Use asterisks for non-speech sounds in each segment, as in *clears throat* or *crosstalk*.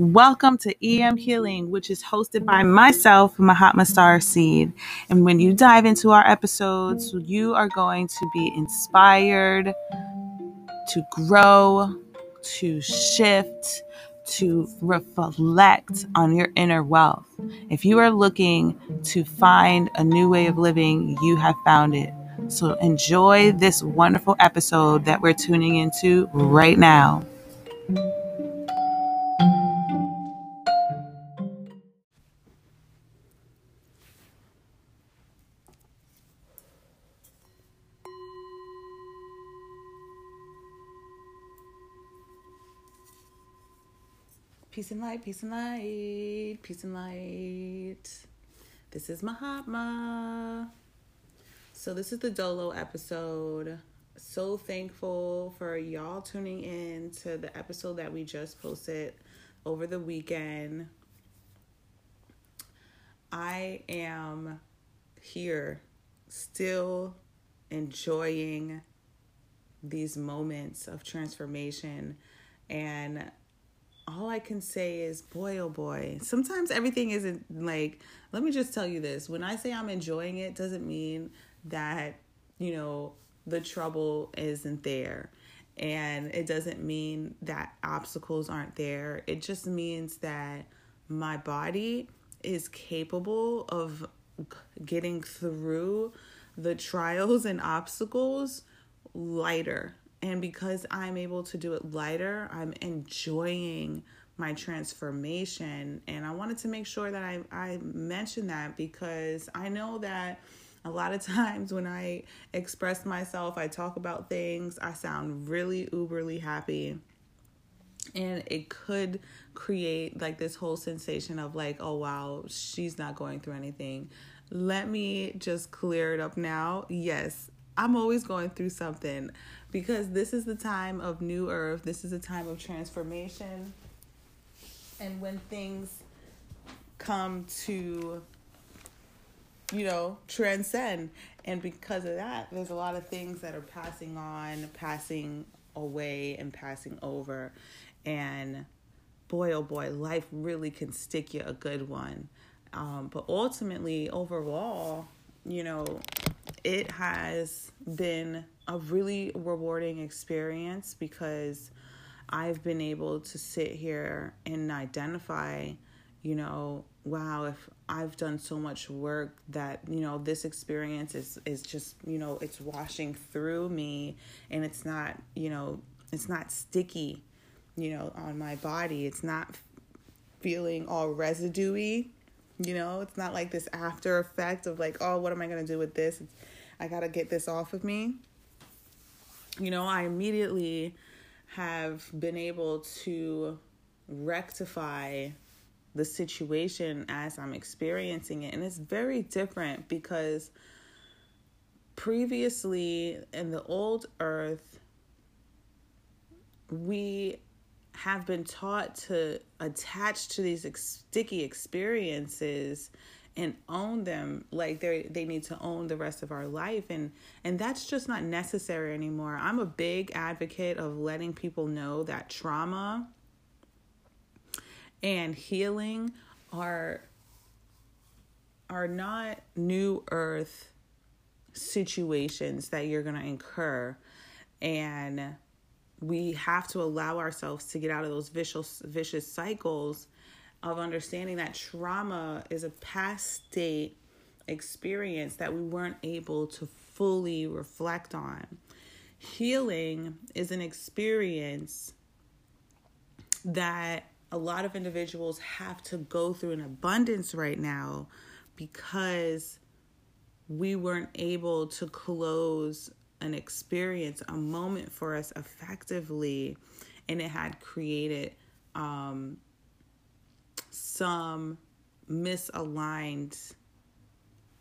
Welcome to EM Healing, which is hosted by myself, Mahatma Starseed. And when you dive into our episodes, you are going to be inspired to grow, to shift, to reflect on your inner wealth. If you are looking to find a new way of living, you have found it. So enjoy this wonderful episode that we're tuning into right now. Peace and light, peace and light, peace and light. This is Mahatma. So, this is the Dolo episode. So thankful for y'all tuning in to the episode that we just posted over the weekend. I am here still enjoying these moments of transformation and all I can say is, boy, oh boy. Sometimes everything isn't like, let me just tell you this. When I say I'm enjoying it, doesn't mean that, you know, the trouble isn't there. And it doesn't mean that obstacles aren't there. It just means that my body is capable of getting through the trials and obstacles lighter and because I'm able to do it lighter, I'm enjoying my transformation. And I wanted to make sure that I, I mentioned that because I know that a lot of *laughs* times when I express myself, I talk about things, I sound really uberly happy. And it could create like this whole sensation of like, oh wow, she's not going through anything. Let me just clear it up now. Yes, I'm always going through something because this is the time of new earth. This is a time of transformation. And when things come to, you know, transcend. And because of that, there's a lot of things that are passing on, passing away, and passing over. And boy, oh boy, life really can stick you a good one. Um, but ultimately, overall, you know, it has been a really rewarding experience because I've been able to sit here and identify, you know, wow, if I've done so much work that, you know, this experience is is just, you know, it's washing through me and it's not, you know, it's not sticky, you know, on my body. It's not feeling all residuey you know, it's not like this after effect of like, oh, what am I going to do with this? I got to get this off of me. You know, I immediately have been able to rectify the situation as I'm experiencing it. And it's very different because previously in the old earth, we have been taught to attach to these ex- sticky experiences and own them like they they need to own the rest of our life and and that's just not necessary anymore. I'm a big advocate of letting people know that trauma and healing are are not new earth situations that you're going to incur and we have to allow ourselves to get out of those vicious vicious cycles of understanding that trauma is a past state experience that we weren't able to fully reflect on. Healing is an experience that a lot of individuals have to go through in abundance right now because we weren't able to close an experience, a moment for us effectively, and it had created um, some misaligned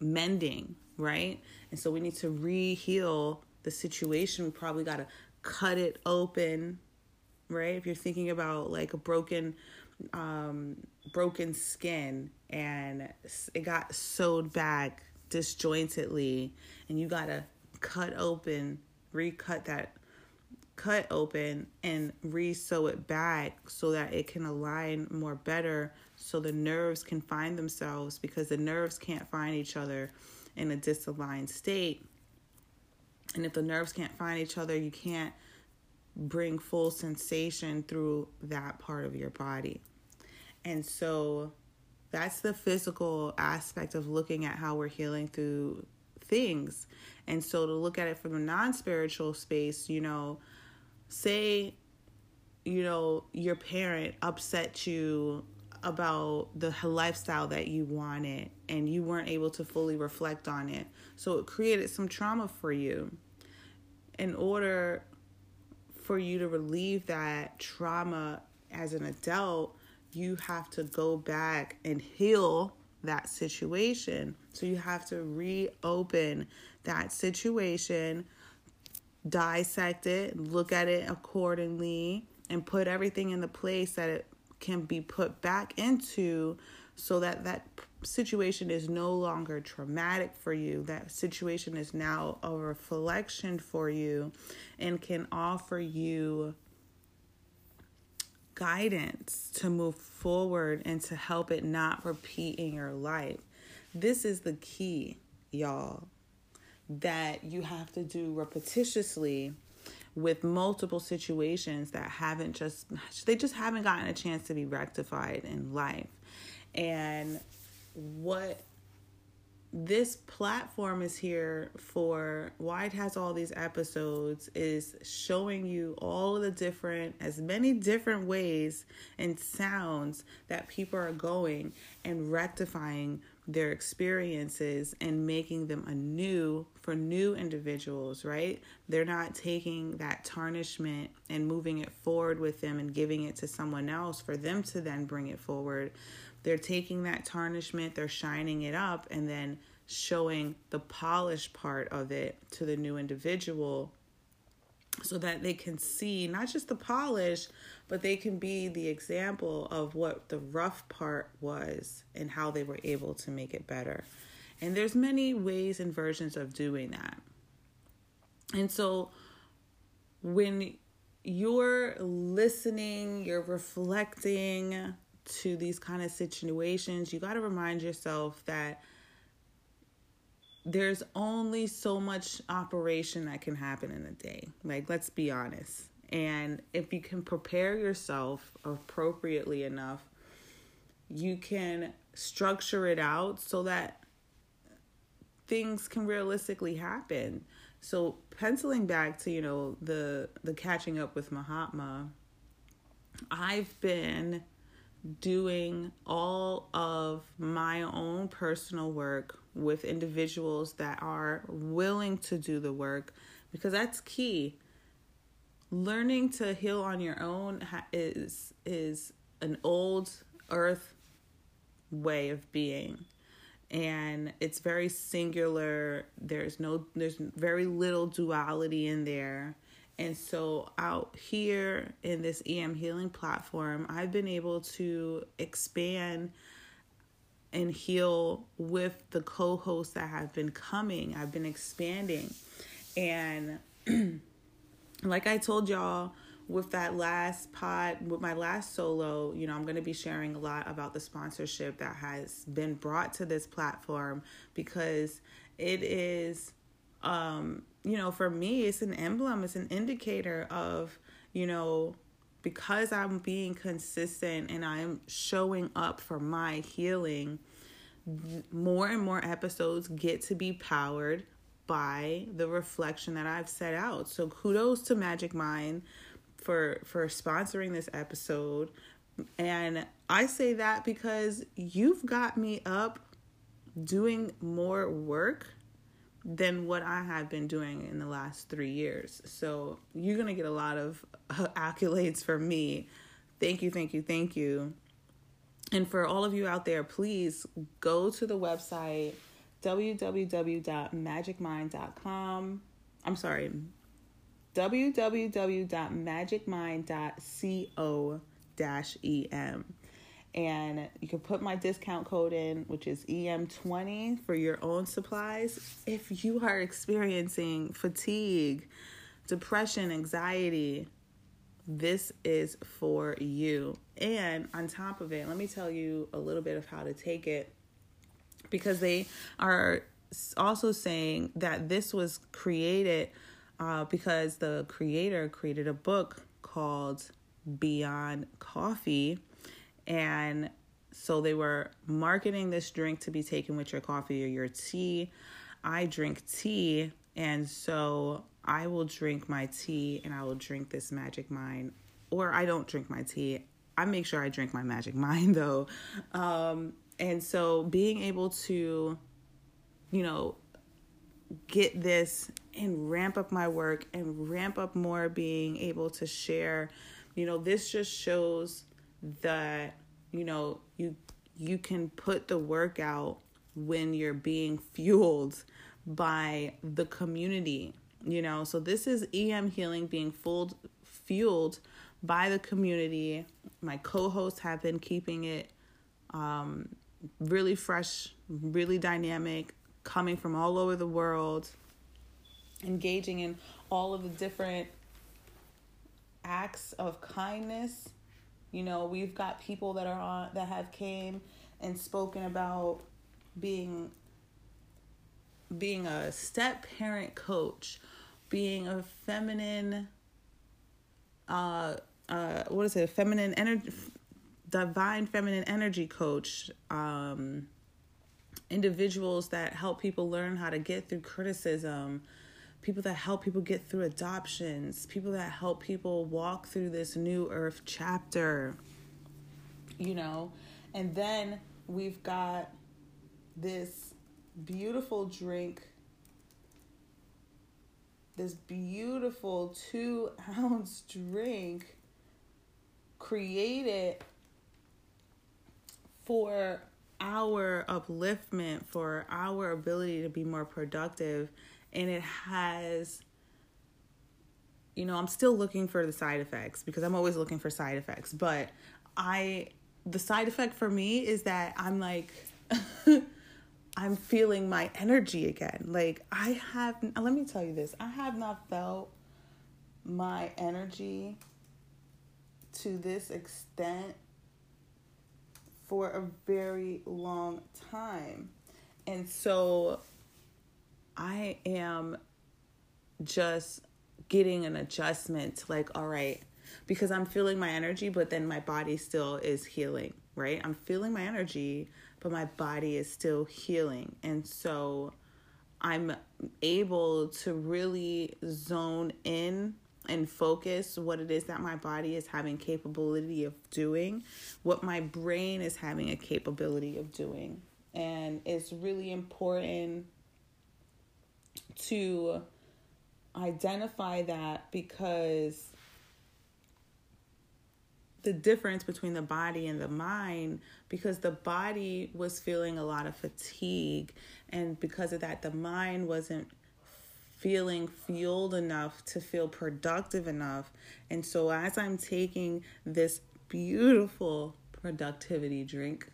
mending, right? And so we need to re heal the situation. We probably got to cut it open, right? If you're thinking about like a broken um broken skin and it got sewed back disjointedly and you got to cut open, recut that cut open and re-sew it back so that it can align more better so the nerves can find themselves because the nerves can't find each other in a disaligned state. And if the nerves can't find each other you can't bring full sensation through that part of your body. And so that's the physical aspect of looking at how we're healing through things. And so to look at it from a non-spiritual space you know say you know your parent upset you about the lifestyle that you wanted and you weren't able to fully reflect on it. So it created some trauma for you. In order for you to relieve that trauma as an adult you have to go back and heal that situation so you have to reopen that situation dissect it, look at it accordingly, and put everything in the place that it can be put back into so that that situation is no longer traumatic for you. That situation is now a reflection for you and can offer you guidance to move forward and to help it not repeat in your life. This is the key, y'all that you have to do repetitiously with multiple situations that haven't just they just haven't gotten a chance to be rectified in life and what this platform is here for why it has all these episodes is showing you all of the different as many different ways and sounds that people are going and rectifying their experiences and making them anew for new individuals, right? They're not taking that tarnishment and moving it forward with them and giving it to someone else for them to then bring it forward. They're taking that tarnishment, they're shining it up, and then showing the polished part of it to the new individual so that they can see not just the polish, but they can be the example of what the rough part was and how they were able to make it better. And there's many ways and versions of doing that. And so when you're listening, you're reflecting to these kind of situations, you got to remind yourself that there's only so much operation that can happen in a day. Like, let's be honest. And if you can prepare yourself appropriately enough, you can structure it out so that things can realistically happen. So penciling back to, you know, the the catching up with Mahatma, I've been doing all of my own personal work with individuals that are willing to do the work because that's key. Learning to heal on your own is is an old earth way of being and it's very singular. There's no there's very little duality in there and so out here in this EM healing platform I've been able to expand and heal with the co-hosts that have been coming. I've been expanding. And *clears throat* like I told y'all with that last pod, with my last solo, you know, I'm going to be sharing a lot about the sponsorship that has been brought to this platform because it is, um, you know, for me, it's an emblem, it's an indicator of, you know, because I'm being consistent and I'm showing up for my healing, more and more episodes get to be powered by the reflection that I've set out. So kudos to Magic Mind for for sponsoring this episode. And I say that because you've got me up doing more work than what I have been doing in the last 3 years. So you're going to get a lot of uh, accolades from me. Thank you, thank you, thank you. And for all of you out there, please go to the website www.magicmind.com. I'm sorry, www.magicmind.co-em. And you can put my discount code in, which is EM20 for your own supplies. If you are experiencing fatigue, depression, anxiety, this is for you. And on top of it, let me tell you a little bit of how to take it because they are also saying that this was created uh, because the creator created a book called Beyond Coffee. And so they were marketing this drink to be taken with your coffee or your tea. I drink tea, and so I will drink my tea and I will drink this Magic Mind. Or I don't drink my tea. I make sure I drink my Magic Mind *laughs* though. Um, and so being able to, you know, get this and ramp up my work and ramp up more being able to share, you know, this just shows that, you know, you you can put the work out when you're being fueled by the community you know? So this is em healing being fueled fueled by the community. My co-hosts have been keeping it um, really fresh really dynamic coming from all over the world engaging in all of the different acts of kindness you know we've got people that are on that have came and spoken about being being a step parent coach being a feminine uh uh what is it? A feminine energy divine feminine energy coach um individuals that help people learn how to get through criticism people that help people get through adoptions people that help people walk through this new earth chapter you know and then we've got this beautiful drink this beautiful two ounce *laughs* drink created for our upliftment, for our ability to be more productive. And it has, you know, I'm still looking for the side effects because I'm always looking for side effects. But I, the side effect for me is that I'm like, *laughs* I'm feeling my energy again. Like I have let me tell you this. I have not felt my energy to this extent for a very long time. And so I am just getting an adjustment like all right because I'm feeling my energy but then my body still is healing, right? I'm feeling my energy but my body is still healing. And so I'm able to really zone in and focus what it is that my body is having capability of doing, what my brain is having a capability of doing. And it's really important to identify that because the difference between the body and the mind because the body was feeling a lot of fatigue and because of that the mind wasn't feeling fueled enough to feel productive enough. And so as i'm taking this beautiful productivity drink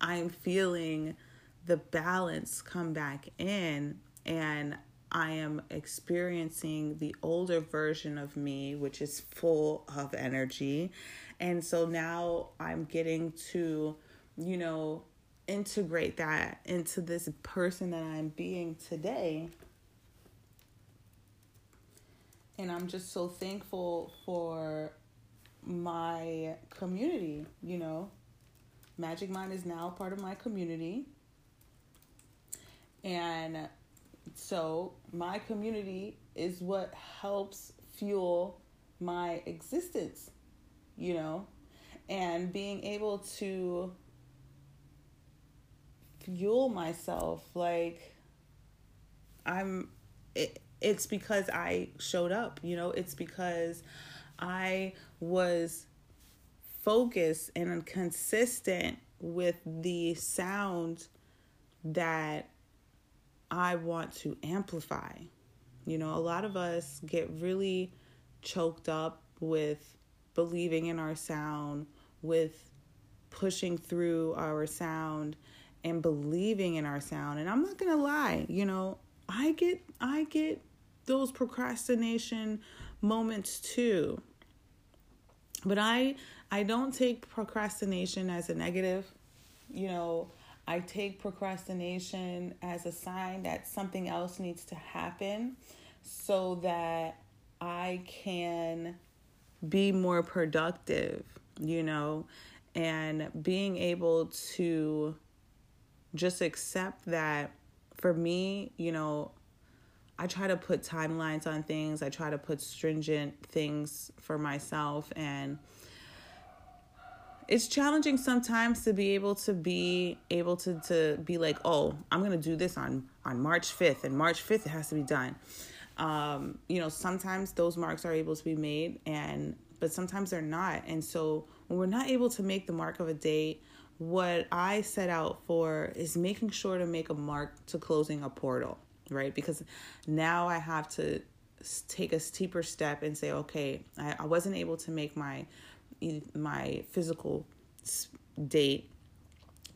i'm feeling the balance come back in and I am experiencing the older version of me, which is full of energy. And so now I'm getting to, you know, integrate that into this person that I'm being today. And I'm just so thankful for my community, you know. Magic Mind is now part of my community. And so my community is what helps fuel my existence, you know, and being able to fuel myself like I'm it, it's because I showed up, you know, it's because I was focused and consistent with the sound that I want to amplify. You know, a lot of us get really choked up with believing in our sound, with pushing through our sound and believing in our sound. And I'm not going to lie, you know, I get I get those procrastination moments too. But I I don't take procrastination as a negative. You know, I take procrastination as a sign that something else needs to happen so that I can be more productive, you know, and being able to just accept that for me, you know, I try to put timelines on things. I try to put stringent things for myself and it's challenging sometimes to be able to be able to to be like, "Oh, I'm to do this on on March 5th and March 5th it has to be done." Um, you know, sometimes those marks are able to be made and but sometimes they're not. And so when we're not able to make the mark of a date, what I set out for is making sure to make a mark to closing a portal right? Because now I have to take a steeper step and say, okay, I, I wasn't able to make my my physical date,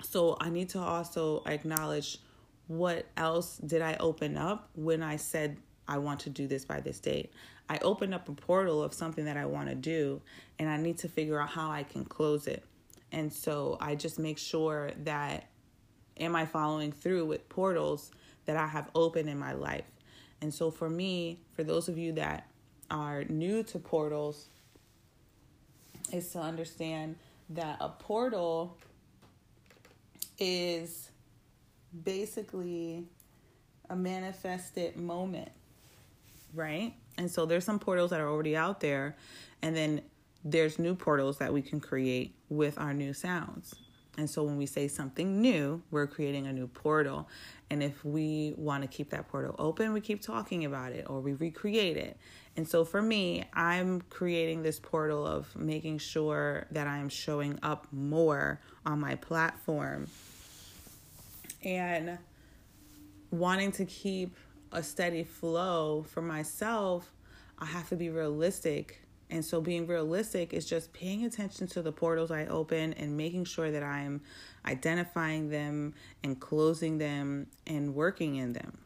so I need to also acknowledge what else did I open up when I said I want to do this by this date. I opened up a portal of something that I want to do, and I need to figure out how I can close it. And so I just make sure that am I following through with portals that I have opened in my life. And so for me, for those of you that are new to portals, is to understand that a portal is basically a manifested moment, right? And so there's some portals that are already out there, and then there's new portals that we can create with our new sounds. And so when we say something new, we're creating a new portal. And if we want to keep that portal open, we keep talking about it or we recreate it. And so for me, I'm creating this portal of making sure that I am showing up more on my platform and wanting to keep a steady flow for myself. I have to be realistic and so being realistic is just paying attention to the portals I open and making sure that I'm identifying them and closing them and working in them.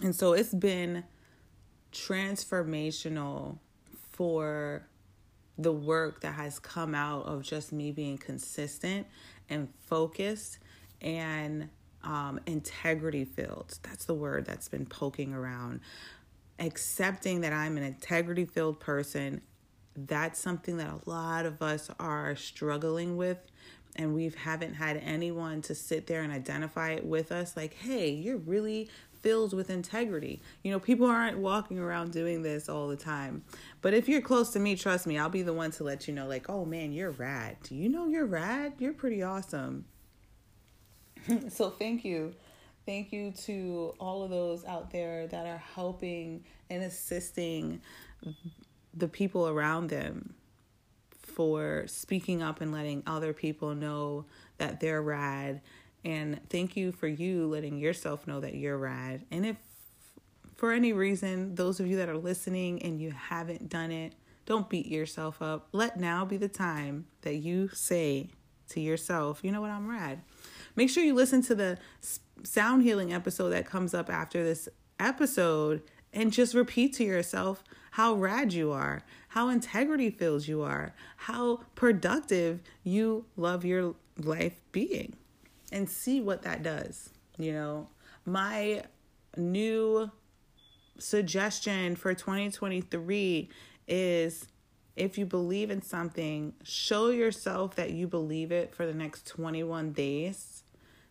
And so it's been transformational for the work that has come out of just me being consistent and focused and um, integrity filled. That's the word that's been poking around accepting that I'm an integrity filled person, that's something that a lot of us are struggling with. And we haven't had anyone to sit there and identify it with us like, hey, you're really filled with integrity. You know, people aren't walking around doing this all the time. But if you're close to me, trust me, I'll be the one to let you know, like, oh man, you're rad. Do you know you're rad? You're pretty awesome. *laughs* so thank you Thank you to all of those out there that are helping and assisting the people around them for speaking up and letting other people know that they're rad. And thank you for you letting yourself know that you're rad. And if for any reason, those of you that are listening and you haven't done it, don't beat yourself up. Let now be the time that you say to yourself, you know what, I'm rad. Make sure you listen to the sound healing episode that comes up after this episode and just repeat to yourself how rad you are, how integrity fills you are, how productive you love your life being, and see what that does. You know, my new suggestion for 2023 is if you believe in something, show yourself that you believe it for the next 21 days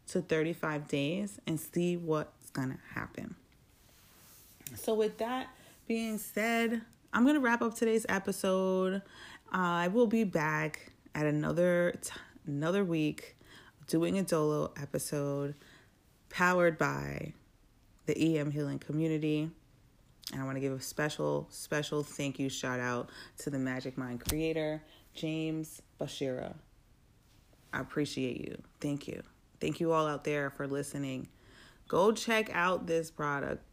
to 35 days and see what's gonna happen. So, with that being said, I'm gonna wrap up today's episode. Uh, I will be back at another t- another week doing a Dolo episode powered by the EM Healing Community. And I want to give a special, special thank you shout out to the Magic Mind creator, James Beshara. I appreciate you. Thank you. Thank you all out there for listening. Go check out this product.